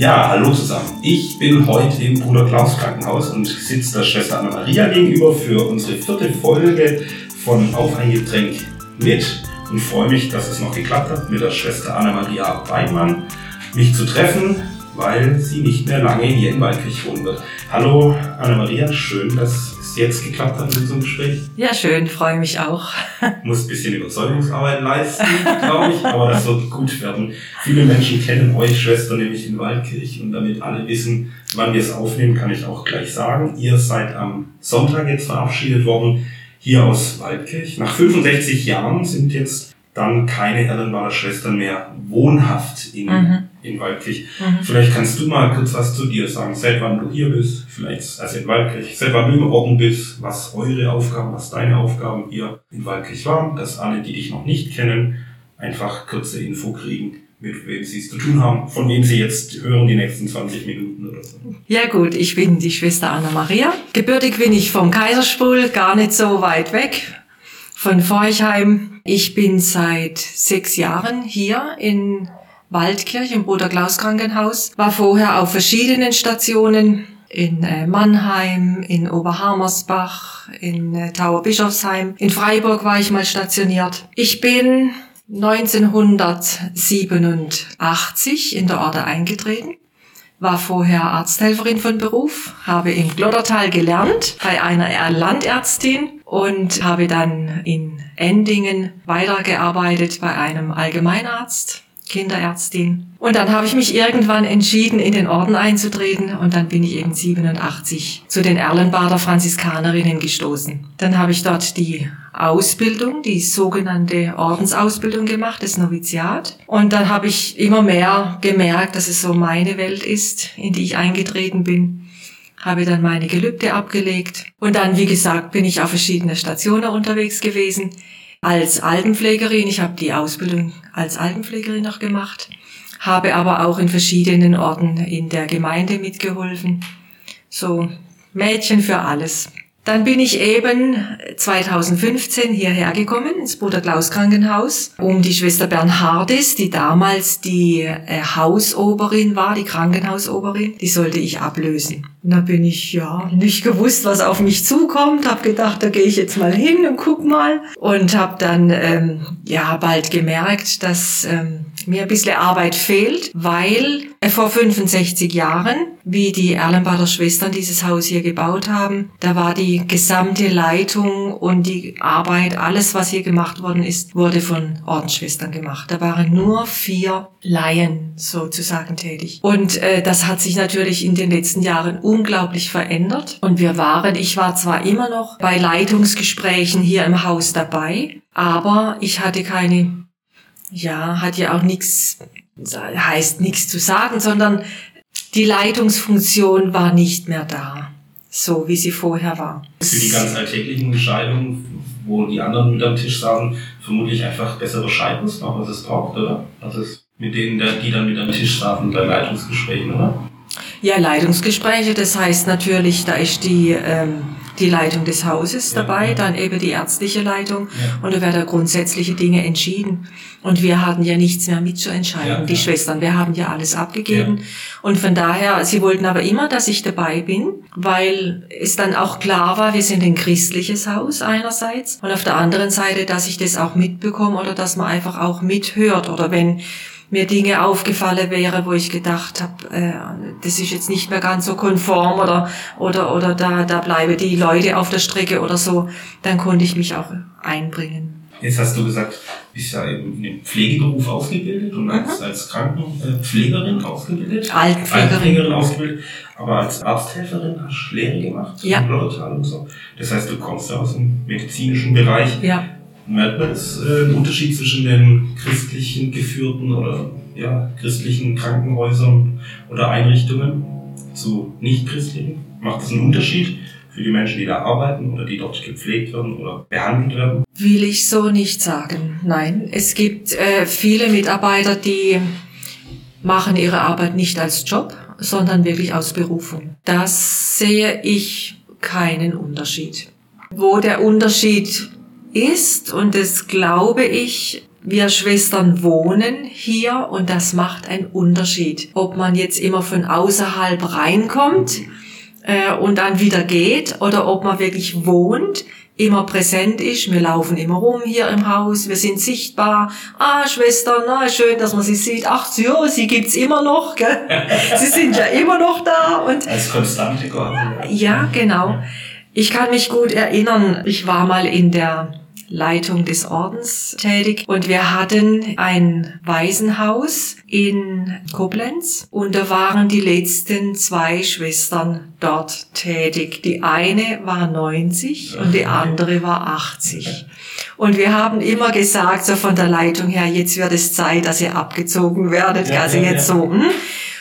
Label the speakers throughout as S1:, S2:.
S1: Ja, hallo zusammen. Ich bin heute im Bruder Klaus Krankenhaus und sitze der Schwester Anna-Maria gegenüber für unsere vierte Folge von Auf ein Getränk mit und freue mich, dass es noch geklappt hat, mit der Schwester Anna-Maria Weinmann mich zu treffen weil sie nicht mehr lange hier in Waldkirch wohnen wird. Hallo Anna-Maria, schön, dass jetzt geklappt hat mit unserem Gespräch.
S2: Ja, schön, freue mich auch.
S1: Muss ein bisschen Überzeugungsarbeit leisten, glaube ich, aber das wird gut werden. Viele Menschen kennen euch Schwester nämlich in Waldkirch und damit alle wissen, wann wir es aufnehmen, kann ich auch gleich sagen. Ihr seid am Sonntag jetzt verabschiedet worden, hier aus Waldkirch. Nach 65 Jahren sind jetzt dann keine Erlenbacher Schwestern mehr wohnhaft in, mhm. In Waldkirch. Mhm. Vielleicht kannst du mal kurz was zu dir sagen, seit wann du hier bist, vielleicht also in Waldkirch, seit wann du im Orden bist, was eure Aufgaben, was deine Aufgaben hier in Waldkirch waren, dass alle, die dich noch nicht kennen, einfach kurze Info kriegen, mit wem sie es zu tun haben, von wem sie jetzt hören die nächsten 20 Minuten oder so.
S2: Ja gut, ich bin die Schwester Anna Maria. Gebürtig bin ich vom Kaiserstuhl, gar nicht so weit weg, von Forchheim. Ich bin seit sechs Jahren hier in Waldkirch im Bruder Klaus Krankenhaus, war vorher auf verschiedenen Stationen. In äh, Mannheim, in Oberhammersbach, in äh, Tauberbischofsheim, in Freiburg war ich mal stationiert. Ich bin 1987 in der Orde eingetreten. War vorher Arzthelferin von Beruf, habe in Gloddertal gelernt bei einer Landärztin und habe dann in Endingen weitergearbeitet bei einem Allgemeinarzt, Kinderärztin. Und dann habe ich mich irgendwann entschieden, in den Orden einzutreten und dann bin ich eben 87 zu den Erlenbader Franziskanerinnen gestoßen. Dann habe ich dort die Ausbildung, die sogenannte Ordensausbildung gemacht, das Noviziat. Und dann habe ich immer mehr gemerkt, dass es so meine Welt ist, in die ich eingetreten bin. Habe dann meine Gelübde abgelegt. Und dann, wie gesagt, bin ich auf verschiedene Stationen unterwegs gewesen. Als Altenpflegerin, ich habe die Ausbildung als Altenpflegerin noch gemacht, habe aber auch in verschiedenen Orten in der Gemeinde mitgeholfen. So Mädchen für alles. Dann bin ich eben 2015 hierher gekommen ins Bruder Klaus Krankenhaus, um die Schwester Bernhardis, die damals die äh, Hausoberin war, die Krankenhausoberin, die sollte ich ablösen. Und da bin ich ja nicht gewusst, was auf mich zukommt, habe gedacht, da gehe ich jetzt mal hin und guck mal und habe dann ähm, ja bald gemerkt, dass ähm, mir ein bisschen Arbeit fehlt, weil vor 65 Jahren, wie die Erlenbader Schwestern dieses Haus hier gebaut haben, da war die gesamte Leitung und die Arbeit, alles was hier gemacht worden ist, wurde von Ordensschwestern gemacht. Da waren nur vier Laien sozusagen tätig. Und äh, das hat sich natürlich in den letzten Jahren unglaublich verändert. Und wir waren, ich war zwar immer noch bei Leitungsgesprächen hier im Haus dabei, aber ich hatte keine ja, hat ja auch nichts, heißt nichts zu sagen, sondern die Leitungsfunktion war nicht mehr da, so wie sie vorher war.
S1: Für die ganz alltäglichen Entscheidungen, wo die anderen mit am Tisch saßen, vermutlich einfach besser Bescheid wussten, auch was es braucht, oder? Was es mit denen, die dann mit am Tisch saßen bei Leitungsgesprächen, oder?
S2: Ja, Leitungsgespräche, das heißt natürlich, da ist die ähm, die Leitung des Hauses dabei, dann eben die ärztliche Leitung und da werden grundsätzliche Dinge entschieden. Und wir hatten ja nichts mehr mitzuentscheiden, die Schwestern. Wir haben ja alles abgegeben. Und von daher, sie wollten aber immer, dass ich dabei bin, weil es dann auch klar war, wir sind ein christliches Haus einerseits und auf der anderen Seite, dass ich das auch mitbekomme oder dass man einfach auch mithört oder wenn mir Dinge aufgefallen wäre, wo ich gedacht habe, äh, das ist jetzt nicht mehr ganz so konform oder oder oder da da bleiben die Leute auf der Strecke oder so, dann konnte ich mich auch einbringen.
S1: Jetzt hast du gesagt, bist ja in den Pflegeberuf ausgebildet und als, mhm. als Krankenpflegerin ausgebildet.
S2: Altenpflegerin. Altenpflegerin
S1: ausgebildet. Aber als Arzthelferin hast du Lehre gemacht.
S2: Ja.
S1: Und so. Das heißt, du kommst ja aus dem medizinischen Bereich.
S2: Ja
S1: merkt man jetzt äh, einen Unterschied zwischen den christlichen geführten oder ja, christlichen Krankenhäusern oder Einrichtungen zu nicht christlichen? Macht es einen Unterschied für die Menschen, die da arbeiten oder die dort gepflegt werden oder behandelt werden?
S2: Will ich so nicht sagen. Nein, es gibt äh, viele Mitarbeiter, die machen ihre Arbeit nicht als Job, sondern wirklich aus Berufung. Das sehe ich keinen Unterschied. Wo der Unterschied ist, und das glaube ich, wir Schwestern wohnen hier und das macht einen Unterschied. Ob man jetzt immer von außerhalb reinkommt äh, und dann wieder geht oder ob man wirklich wohnt, immer präsent ist. Wir laufen immer rum hier im Haus, wir sind sichtbar. Ah, Schwester, na, schön, dass man sie sieht. Ach, ja, sie gibt's immer noch, gell? sie sind ja immer noch da. Und
S1: Als konstante
S2: Ja, genau. Ich kann mich gut erinnern, ich war mal in der Leitung des Ordens tätig und wir hatten ein Waisenhaus in Koblenz und da waren die letzten zwei Schwestern dort tätig. Die eine war 90 und die andere war 80. Und wir haben immer gesagt, so von der Leitung her, jetzt wird es Zeit, dass ihr abgezogen werdet. Ja, also ja, jetzt ja. so, hm?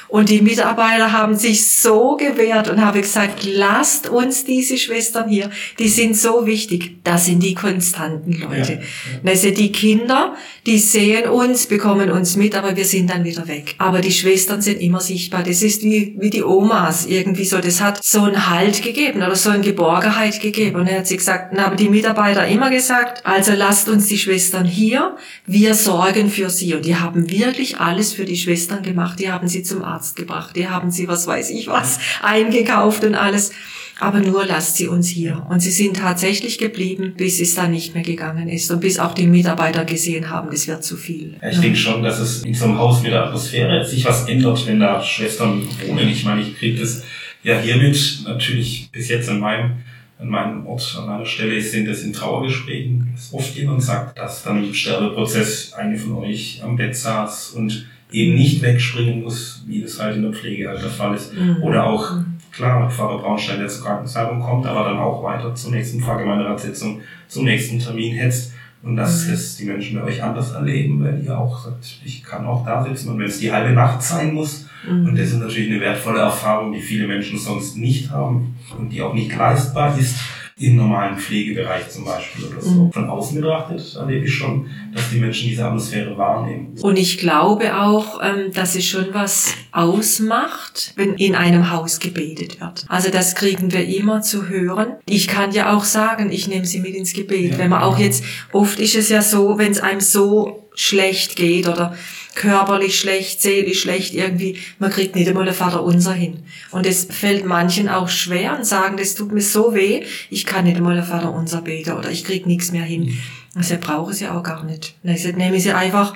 S2: Und die Mitarbeiter haben sich so gewehrt und habe gesagt, lasst uns diese Schwestern hier, die sind so wichtig. Das sind die konstanten Leute. Ja, ja. Also die Kinder, die sehen uns, bekommen uns mit, aber wir sind dann wieder weg. Aber die Schwestern sind immer sichtbar. Das ist wie, wie die Omas irgendwie so. Das hat so einen Halt gegeben oder so eine Geborgenheit gegeben. Und er hat sie gesagt, na, aber die Mitarbeiter immer gesagt, also lasst uns die Schwestern hier, wir sorgen für sie. Und die haben wirklich alles für die Schwestern gemacht. Die haben sie zum Arzt Arzt gebracht, die haben sie, was weiß ich was, eingekauft und alles. Aber nur lasst sie uns hier. Und sie sind tatsächlich geblieben, bis es dann nicht mehr gegangen ist. Und bis auch die Mitarbeiter gesehen haben, das wird zu viel.
S1: Ich denke schon, dass es in so einem Haus mit der Atmosphäre sich was ändert, wenn da Schwestern wohnen. Ich meine, ich kriege das ja hiermit natürlich bis jetzt an meinem an meinem Ort, an meiner Stelle sind es in Trauergesprächen oft jemand sagt, dass dann im Sterbeprozess eine von euch am Bett saß und eben nicht wegspringen muss, wie das halt in der Pflege halt der Fall ist. Mhm. Oder auch, mhm. klar, Pfarrer Braunstein, der zur Krankensalbung kommt, aber dann auch weiter zur nächsten Pfarrgemeinderatssitzung, zum nächsten Termin hetzt. Und dass mhm. es die Menschen bei euch anders erleben, weil ihr auch sagt, ich kann auch da sitzen und wenn es die halbe Nacht sein muss. Mhm. Und das ist natürlich eine wertvolle Erfahrung, die viele Menschen sonst nicht haben und die auch nicht leistbar ist im normalen Pflegebereich zum Beispiel oder so. Mhm. Von außen betrachtet erlebe ich schon, dass die Menschen diese Atmosphäre wahrnehmen.
S2: Und ich glaube auch, ähm, dass es schon was ausmacht, wenn in einem Haus gebetet wird. Also das kriegen wir immer zu hören. Ich kann ja auch sagen, ich nehme sie mit ins Gebet. Ja, wenn man auch jetzt, oft ist es ja so, wenn es einem so schlecht geht oder körperlich schlecht, seelisch schlecht irgendwie, man kriegt nicht einmal der Vater unser hin. Und es fällt manchen auch schwer und sagen, das tut mir so weh, ich kann nicht einmal der Vater unser beten oder ich krieg nichts mehr hin. Also brauche sie auch gar nicht. Also nehme sie einfach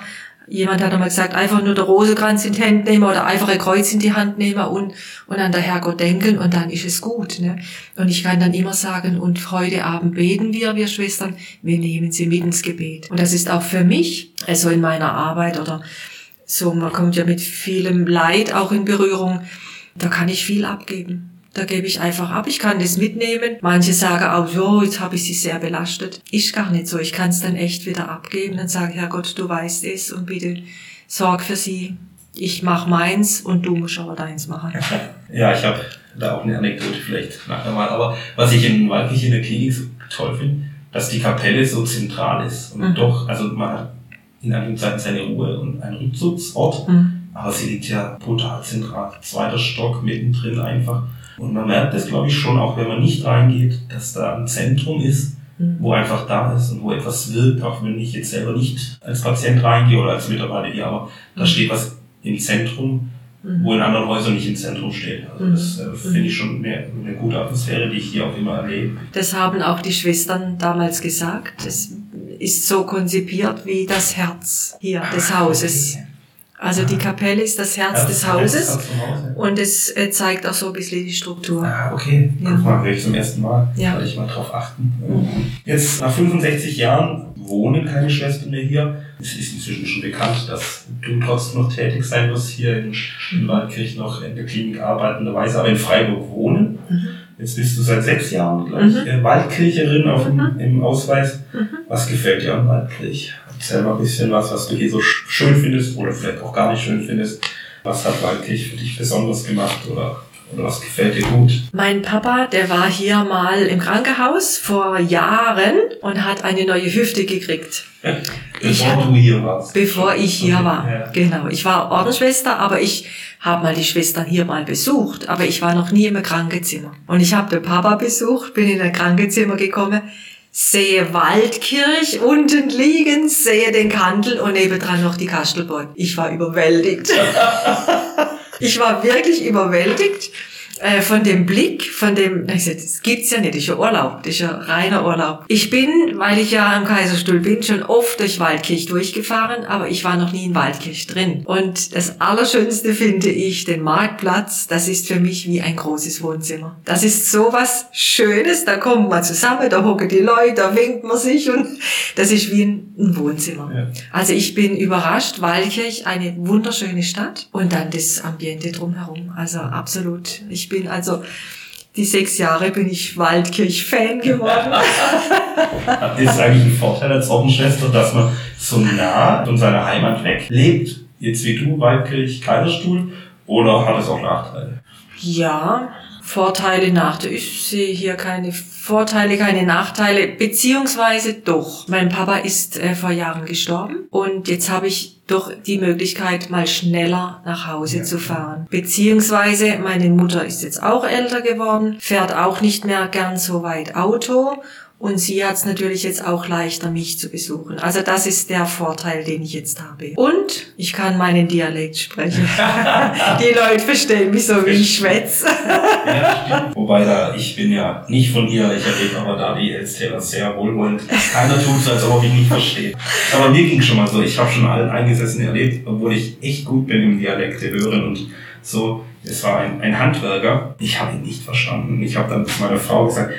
S2: Jemand hat einmal gesagt, einfach nur der Rosekranz in die Hand nehmen oder einfach ein Kreuz in die Hand nehmen und, und an der Herrgott denken und dann ist es gut. Ne? Und ich kann dann immer sagen, und heute Abend beten wir, wir Schwestern, wir nehmen sie mit ins Gebet. Und das ist auch für mich, also in meiner Arbeit oder so, man kommt ja mit vielem Leid auch in Berührung, da kann ich viel abgeben. Da gebe ich einfach ab. Ich kann das mitnehmen. Manche sagen auch, jo, jetzt habe ich sie sehr belastet. Ist gar nicht so. Ich kann es dann echt wieder abgeben. Dann sage ich, Herrgott, du weißt es und bitte sorg für sie. Ich mach meins und du musst aber deins machen.
S1: Ja, ich habe da auch eine Anekdote vielleicht nachher mal. Aber was ich in Waldkirch in der Klinik so toll finde, dass die Kapelle so zentral ist und mhm. doch, also man hat in einigen Zeiten seine Ruhe und einen Rückzugsort. Mhm. Aber sie liegt ja brutal zentral. Zweiter Stock mittendrin einfach. Und man merkt das, glaube ich, schon, auch wenn man nicht reingeht, dass da ein Zentrum ist, mhm. wo einfach da ist und wo etwas wirkt, auch wenn ich jetzt selber nicht als Patient reingehe oder als Mitarbeiter hier, aber da mhm. steht was im Zentrum, mhm. wo in anderen Häusern nicht im Zentrum steht. Also das äh, finde ich schon eine, eine, gute Atmosphäre, die ich hier auch immer erlebe.
S2: Das haben auch die Schwestern damals gesagt. Das ist so konzipiert wie das Herz hier des Hauses. Also die Kapelle ist das Herz ja, des Hauses Haus, und es äh, zeigt auch so ein bisschen die Struktur.
S1: Ah, okay. Ja. Guck mal, ich zum ersten Mal. Ja. Werde ich mal drauf achten. Mhm. Jetzt nach 65 Jahren wohnen keine Schwestern mehr hier. Es ist inzwischen schon bekannt, dass du trotzdem noch tätig sein wirst, hier in, in Waldkirch noch in der Klinik arbeitenderweise, aber in Freiburg wohnen. Mhm. Jetzt bist du seit sechs Jahren gleich mhm. Waldkircherin auf dem, mhm. im Ausweis. Mhm. Was gefällt dir an Waldkirch? Erzähl mal ein bisschen was, was du hier so schön findest oder vielleicht auch gar nicht schön findest. Was hat Waldkirch für dich besonders gemacht oder, oder was gefällt dir gut?
S2: Mein Papa, der war hier mal im Krankenhaus vor Jahren und hat eine neue Hüfte gekriegt.
S1: bevor ich, du hier warst.
S2: Bevor ich hier okay. war. Ja. Genau. Ich war Ordensschwester, aber ich habe mal die Schwestern hier mal besucht, aber ich war noch nie im Krankenzimmer. Und ich habe den Papa besucht, bin in ein Krankenzimmer gekommen sehe Waldkirch unten liegen, sehe den Kandel und nebendran noch die Kastelburg. Ich war überwältigt. ich war wirklich überwältigt äh, von dem Blick, von dem, ich sag, das gibt's ja nicht, das ist ja Urlaub, das ist ja reiner Urlaub. Ich bin, weil ich ja am Kaiserstuhl bin, schon oft durch Waldkirch durchgefahren, aber ich war noch nie in Waldkirch drin. Und das Allerschönste finde ich den Marktplatz, das ist für mich wie ein großes Wohnzimmer. Das ist so was Schönes, da kommt man zusammen, da hocken die Leute, da winkt man sich und das ist wie ein, ein Wohnzimmer. Ja. Also ich bin überrascht, Waldkirch, eine wunderschöne Stadt und dann das Ambiente drumherum. Also absolut. Ich bin. Also die sechs Jahre bin ich Waldkirch-Fan geworden.
S1: ist eigentlich ein Vorteil als Ordensschwester, dass man so nah von seiner Heimat weg lebt? Jetzt wie du, Waldkirch, Kaiserstuhl? Oder hat es auch Nachteile?
S2: Ja, Vorteile, Nachteile. Ich sehe hier keine Vorteile, keine Nachteile, beziehungsweise doch. Mein Papa ist äh, vor Jahren gestorben und jetzt habe ich doch die Möglichkeit, mal schneller nach Hause ja. zu fahren. Beziehungsweise meine Mutter ist jetzt auch älter geworden, fährt auch nicht mehr gern so weit Auto und sie hat es natürlich jetzt auch leichter, mich zu besuchen. Also das ist der Vorteil, den ich jetzt habe. Und ich kann meinen Dialekt sprechen. Die Leute verstehen mich so, wie ich schwätze.
S1: ja, Wobei da, ich bin ja nicht von hier, ich erlebe aber da die Elstäler sehr wohlwollend. Keiner tut so, als ob ich nicht verstehe. Aber mir ging schon mal so, ich habe schon allen Eingesessenen erlebt, obwohl ich echt gut bin im Dialekte hören und so. Es war ein, ein Handwerker, ich habe ihn nicht verstanden. Ich habe dann zu meiner Frau gesagt,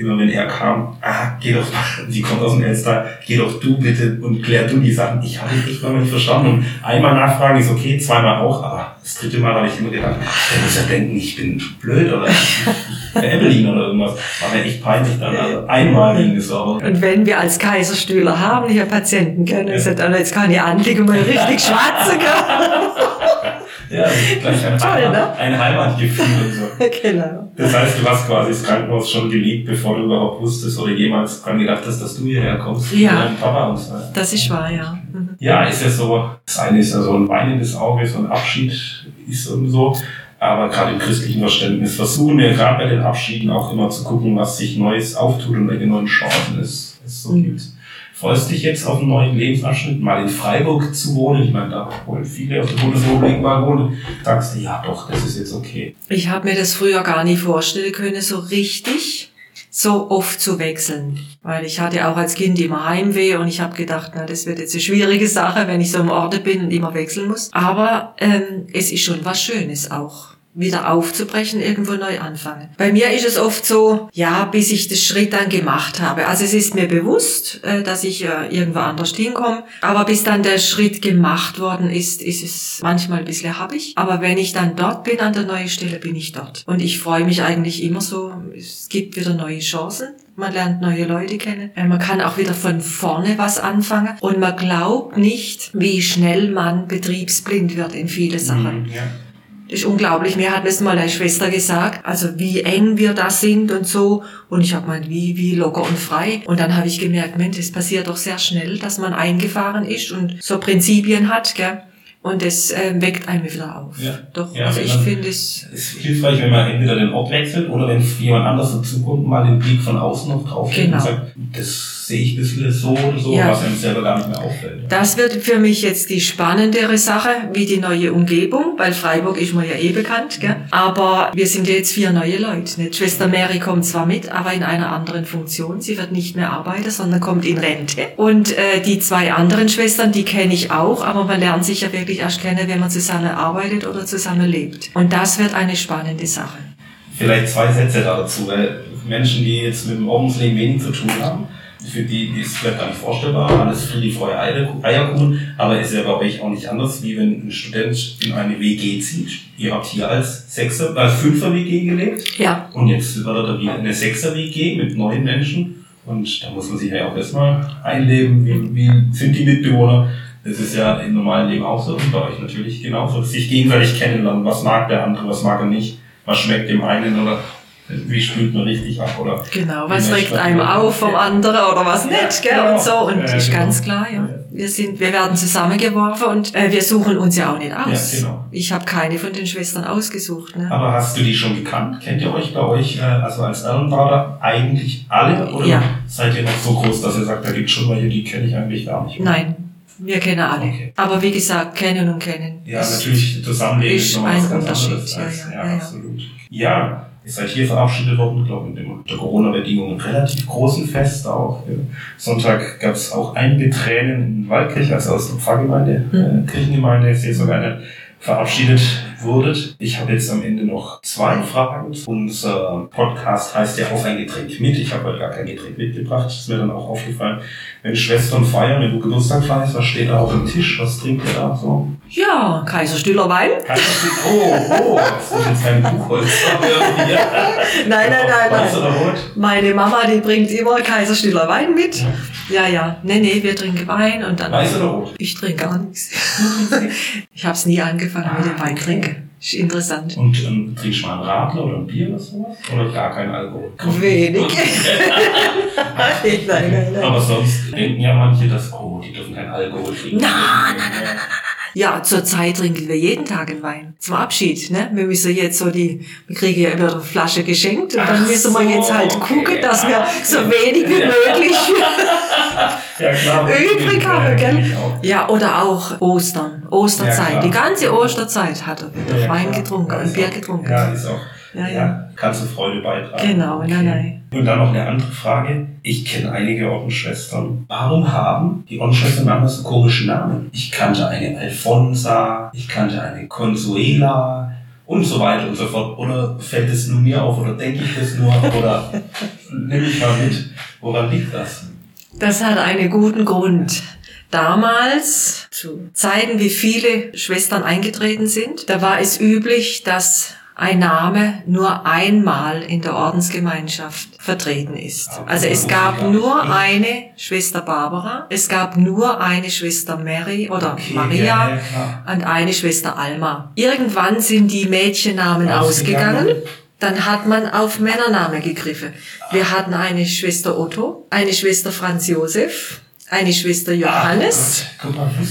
S1: immer wenn er kam, ah, geh doch, sie kommt aus dem Elster, geh doch du bitte und klär du die Sachen. Ich habe echt mal nicht verstanden. Und einmal nachfragen ist okay, zweimal auch, aber das dritte Mal habe ich immer gedacht, der muss ja denken, ich bin blöd oder ich, ihn oder irgendwas. War mir echt peinlich dann. Also einmal ging es aber.
S2: Und wenn wir als Kaiserstühler haben, hier Patienten können, ja. dann jetzt kann ich anliegen, mal richtig schwarze
S1: Ja, gleich ein, Toll, ne? ein Heimatgefühl und so. genau. Das heißt, du hast quasi das Krankenhaus schon geliebt, bevor du überhaupt wusstest oder jemals dran gedacht hast, dass du hierher kommst.
S2: Ja. Deinem Papa und so. Das ist wahr, ja.
S1: Mhm. Ja, ist ja so. Das eine ist ja so ein weinendes Auge, so ein Abschied ist so. Aber gerade im christlichen Verständnis versuchen wir gerade bei den Abschieden auch immer zu gucken, was sich Neues auftut und welche neuen Chancen es, es so mhm. gibt freust dich jetzt auf einen neuen Lebensabschnitt, mal in Freiburg zu wohnen? Ich meine, da wollen viele aus der Bundesrepublik mal wohnen. Sagst du, ja doch, das ist jetzt okay.
S2: Ich habe mir das früher gar nicht vorstellen können, so richtig so oft zu wechseln. Weil ich hatte auch als Kind immer Heimweh und ich habe gedacht, na, das wird jetzt eine schwierige Sache, wenn ich so im Orte bin und immer wechseln muss. Aber ähm, es ist schon was Schönes auch wieder aufzubrechen, irgendwo neu anfangen. Bei mir ist es oft so, ja, bis ich das Schritt dann gemacht habe. Also es ist mir bewusst, äh, dass ich äh, irgendwo anders hinkomme, aber bis dann der Schritt gemacht worden ist, ist es manchmal ein bisschen happig. Aber wenn ich dann dort bin an der neuen Stelle, bin ich dort. Und ich freue mich eigentlich immer so, es gibt wieder neue Chancen. Man lernt neue Leute kennen. Äh, man kann auch wieder von vorne was anfangen. Und man glaubt nicht, wie schnell man betriebsblind wird in viele Sachen. Mhm, ja. Das ist unglaublich. Mir hat letztes Mal eine Schwester gesagt, also wie eng wir da sind und so. Und ich habe gemeint, wie, wie locker und frei. Und dann habe ich gemerkt, Mensch, es passiert doch sehr schnell, dass man eingefahren ist und so Prinzipien hat, gell. Und es äh, weckt einen wieder auf. Ja. Doch, ja, also ich finde es.
S1: Es ist hilfreich, wenn man entweder den Ort wechselt oder wenn jemand anders dazukommt, mal den Blick von außen noch drauf genau. und sagt, das sehe ich ein bisschen so oder so, ja. was einem selber gar nicht mehr auffällt.
S2: Das wird für mich jetzt die spannendere Sache, wie die neue Umgebung, weil Freiburg ist mir ja eh bekannt, gell? aber wir sind jetzt vier neue Leute. Nicht? Schwester Mary kommt zwar mit, aber in einer anderen Funktion. Sie wird nicht mehr arbeiten, sondern kommt in Rente. Und äh, die zwei anderen Schwestern, die kenne ich auch, aber man lernt sich ja wirklich erst kennen, wenn man zusammen arbeitet oder zusammen lebt. Und das wird eine spannende Sache.
S1: Vielleicht zwei Sätze dazu, weil Menschen, die jetzt mit dem Ordensleben wenig zu tun haben, für die ist vielleicht gar nicht vorstellbar, alles Friede, Freude, Eierkuchen, aber ist ja bei euch auch nicht anders, wie wenn ein Student in eine WG zieht. Ihr habt hier als Sechser, als Fünfer WG gelebt.
S2: Ja.
S1: Und jetzt wird er wieder eine Sechser WG mit neun Menschen. Und da muss man sich ja auch erstmal einleben, wie, wie sind die Mitbewohner. Das ist ja im normalen Leben auch so und bei euch natürlich genauso. Sich gegenseitig kennenlernen, was mag der andere, was mag er nicht, was schmeckt dem einen oder wie spült man richtig ab, oder?
S2: Genau, was regt einem auf vom anderen oder was
S1: Ja,
S2: nicht, gell,
S1: genau.
S2: und so. Und
S1: Ja,
S2: ist
S1: genau.
S2: ganz klar, ja. Wir sind, wir werden zusammengeworfen und äh, wir suchen uns ja auch nicht aus.
S1: Ja, genau.
S2: Ich habe keine von den Schwestern ausgesucht, ne?
S1: Aber hast du die schon gekannt? Kennt ihr euch bei euch, äh, also als Erlenbader, eigentlich alle? Oder
S2: Ja.
S1: seid ihr noch so groß, dass ihr sagt, da gibt schon welche, die kenne ich eigentlich gar nicht?
S2: Nein, wir kennen alle.
S1: Okay.
S2: Aber wie gesagt, kennen und kennen.
S1: Ja, natürlich, Zusammenleben
S2: ist
S1: ist
S2: ein Unterschied,
S1: Als,
S2: ja,
S1: ja,
S2: ja.
S1: absolut. Ja, ihr seid hier verabschiedet worden, glaube ich, unter Corona-Bedingungen relativ großen Fest auch. Ja. Sonntag gab es auch einige Tränen in Waldkirch, also aus der Pfarrgemeinde,
S2: Hm.
S1: äh, Kirchengemeinde, ist hier sogar eine verabschiedet wurdet. Ich habe jetzt am Ende noch zwei Fragen. Unser Podcast heißt ja auch ein Getränk mit. Ich habe heute gar kein Getränk mitgebracht. Ist mir dann auch aufgefallen. Wenn Schwestern feiern, wenn du Geburtstag feierst, was steht da auf dem Tisch? Was trinkt ihr da so?
S2: Ja, Kaiserstühler Wein.
S1: Das nicht? Oh, oh, das ist jetzt kein Buchholz.
S2: Nein, nein, nein,
S1: Weiß
S2: nein.
S1: oder rot?
S2: Meine Mama, die bringt immer Kaiserstühler Wein mit. Ja, ja. Nee, nee, wir trinken Wein und dann.
S1: Weiß oder rot?
S2: Ich trinke gar nichts. Ich habe es nie angefangen mit dem
S1: Ah,
S2: Wein
S1: okay.
S2: trinken. Ist interessant.
S1: Und ähm, trinkst du mal einen Radler oder ein Bier oder sowas? Oder gar kein Alkohol?
S2: Wenig. nein, nein, nein.
S1: Aber sonst denken ja manche, dass, oh, die dürfen kein Alkohol trinken.
S2: Nein, nein, nein, nein, Ja, zurzeit trinken wir jeden Tag einen Wein. Zum Abschied, ne? Wir müssen jetzt so die, wir kriegen ja immer eine Flasche geschenkt und dann
S1: Ach
S2: müssen wir
S1: so,
S2: jetzt halt
S1: okay.
S2: gucken, dass wir so wenig wie möglich
S1: Ja, klar.
S2: übrig haben,
S1: Ja,
S2: gell? Ja, oder auch Ostern,
S1: Ja,
S2: Osterzeit.
S1: klar.
S2: die ganze Osterzeit hat er wieder
S1: Ja,
S2: Wein getrunken
S1: Ja,
S2: und Bier getrunken.
S1: Ja, ist auch.
S2: Ja,
S1: Ja,
S2: ja.
S1: kannst du Freude beitragen.
S2: Genau, nein, nein.
S1: Und dann noch eine andere Frage. Ich kenne einige Ordensschwestern. Warum haben die Ordensschwestern manchmal so komische Namen? Ich kannte eine Alfonsa, ich kannte eine Consuela und so weiter und so fort. Oder fällt es nur mir auf oder denke ich das nur oder nehme ich mal mit. Woran liegt das?
S2: Das hat einen guten Grund. Damals, zu Zeiten, wie viele Schwestern eingetreten sind, da war es üblich, dass ein Name nur einmal in der Ordensgemeinschaft vertreten ist. Also es gab nur eine Schwester Barbara, es gab nur eine Schwester Mary oder
S1: Okay,
S2: Maria
S1: ja, ja, klar.
S2: und eine Schwester Alma. Irgendwann sind die Mädchennamen
S1: Ausgegangen.
S2: ausgegangen. Dann hat man auf Männernamen gegriffen. Wir hatten eine Schwester Otto, eine Schwester Franz Josef, eine Schwester Johannes,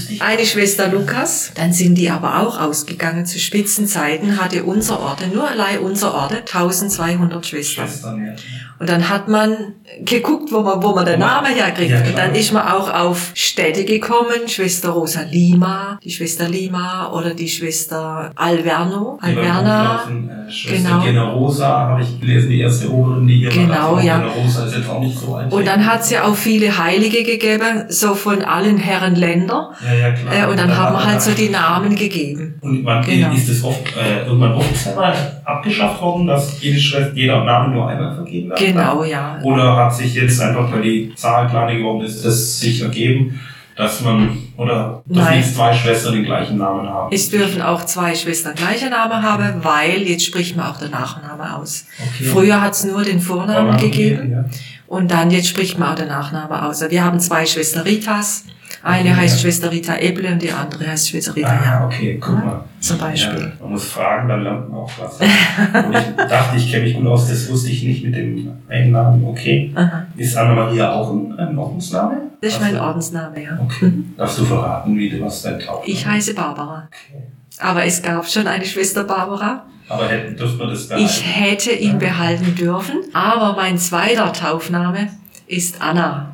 S1: ich.
S2: eine Schwester Lukas. Dann sind die aber auch ausgegangen. Zu Spitzenzeiten hatte unser Orden, nur allein unser Orden, 1200 Schwestern. Und dann hat man geguckt, wo man, wo man den Namen herkriegt.
S1: Ja,
S2: und dann ist man auch auf Städte gekommen. Schwester Rosa Lima, die Schwester Lima oder die Schwester Alverno, Alverna.
S1: Äh, Schwester
S2: Genau.
S1: Generosa habe ich gelesen, die erste Oberin, die hier
S2: Genau,
S1: war.
S2: ja.
S1: Generosa ist jetzt auch nicht so alt.
S2: Und dann hat es ja auch viele Heilige gegeben, so von allen Herren Länder.
S1: ja, ja, klar.
S2: Äh, und dann haben wir halt so die Namen gegeben.
S1: Und wann
S2: Genau.
S1: ist es oft, äh, irgendwann offiziell mal abgeschafft worden, dass jede Schwester, jeder Name nur einmal vergeben darf?
S2: Genau, ja.
S1: Oder hat sich jetzt einfach, weil die Zahl kleiner geworden ist, das sich ergeben, dass man, oder dass
S2: Nein.
S1: jetzt zwei Schwestern den gleichen Namen haben?
S2: Es dürfen auch zwei Schwestern gleicher Name haben, weil jetzt spricht man auch den Nachname aus.
S1: Okay.
S2: Früher hat es nur den Vornamen
S1: Vornamen
S2: gegeben.
S1: Ja.
S2: Und dann jetzt spricht man auch den Nachname aus. Wir haben zwei Schwester Ritas. Eine heißt
S1: ja.
S2: Schwester Rita Eble und die andere heißt Schwester Rita
S1: Ah,
S2: Jan.
S1: okay, guck mal.
S2: Zum Beispiel.
S1: Ja, man muss fragen, dann lernt man auch was. Und ich dachte, ich kenne mich gut aus, das wusste ich nicht mit dem Einnamen. Okay.
S2: Aha.
S1: Ist Anna-Maria auch ein, ein Ordensname?
S2: Das ist mein Ordensname, ja.
S1: Okay.
S2: Mhm.
S1: Darfst du verraten, wie du was dein Taufe
S2: Ich heiße Barbara.
S1: Okay.
S2: Aber es gab schon eine Schwester Barbara.
S1: Aber hätten, dürfte man das
S2: Ich hätte ihn behalten dürfen, aber mein zweiter Taufname ist Anna.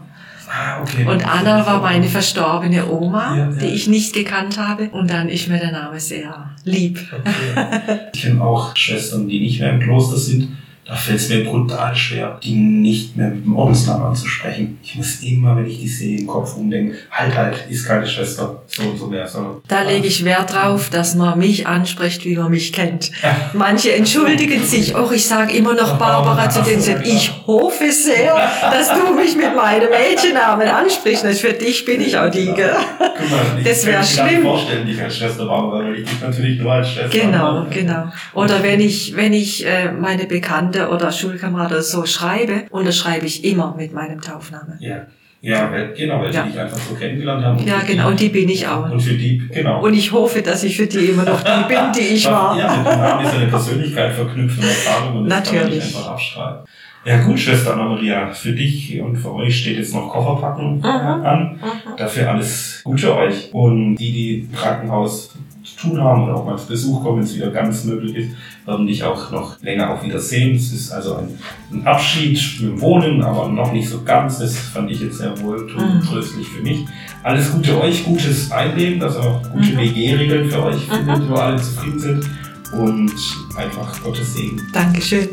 S1: Ah, okay.
S2: Und Anna war meine verstorbene Oma,
S1: Ja, ja.
S2: die ich nicht gekannt habe. Und dann ist mir der Name sehr lieb.
S1: Okay. Ich kenne auch Schwestern, die nicht mehr im Kloster sind. Da fällt es mir brutal schwer, die nicht mehr mit dem Ordensnamen anzusprechen. Ich muss immer, wenn ich die sehe, im Kopf umdenken, halt, halt, ist keine Schwester, so und so mehr, sondern...
S2: Da lege ich Wert drauf, dass man mich anspricht, wie man mich kennt. Manche entschuldigen sich, oh, ich sage immer noch Barbara zu denen. sind. Ich hoffe sehr, dass du mich mit meinem Mädchennamen ansprichst. Für dich bin ich auch die. Gell?
S1: Guck mal, ich
S2: Das
S1: kann
S2: wär
S1: mich gar nicht
S2: schlimm.
S1: vorstellen, dich als Schwester Barbara, weil ich dich natürlich nur als Schwester
S2: Genau, genau. Oder wenn ich, wenn ich äh, meine Bekannte oder Schulkamerad oder so schreibe, unterschreibe ich immer mit meinem Taufnamen.
S1: Ja. Ja, genau, weil
S2: Ja.
S1: die dich einfach so kennengelernt haben.
S2: Ja, genau, und die bin ich auch.
S1: Und für die, genau.
S2: Und ich hoffe, dass ich für die immer noch die bin, die ich war.
S1: Ja, mit dem Namen ist eine Persönlichkeit verknüpft und Erfahrung und das kann man
S2: Natürlich.
S1: nicht einfach abstrahlen. Ja gut, Schwester Anna-Maria, für dich und für euch steht jetzt noch Kofferpacken äh, an.
S2: Mhm.
S1: Dafür alles Gute euch. Und die, die im Krankenhaus zu tun haben oder auch mal zu Besuch kommen, wenn es wieder ganz möglich ist, werden dich auch noch länger auch wieder sehen. Es ist also ein, ein Abschied mit dem Wohnen, aber noch nicht so ganz. Das fand ich jetzt sehr wohl
S2: Mhm.
S1: tröstlich für mich. Alles Gute euch, gutes Einleben, dass auch gute
S2: Mhm.
S1: WG-Regeln für euch findet, wo alle zufrieden sind. Und einfach Gottes Segen.
S2: Dankeschön.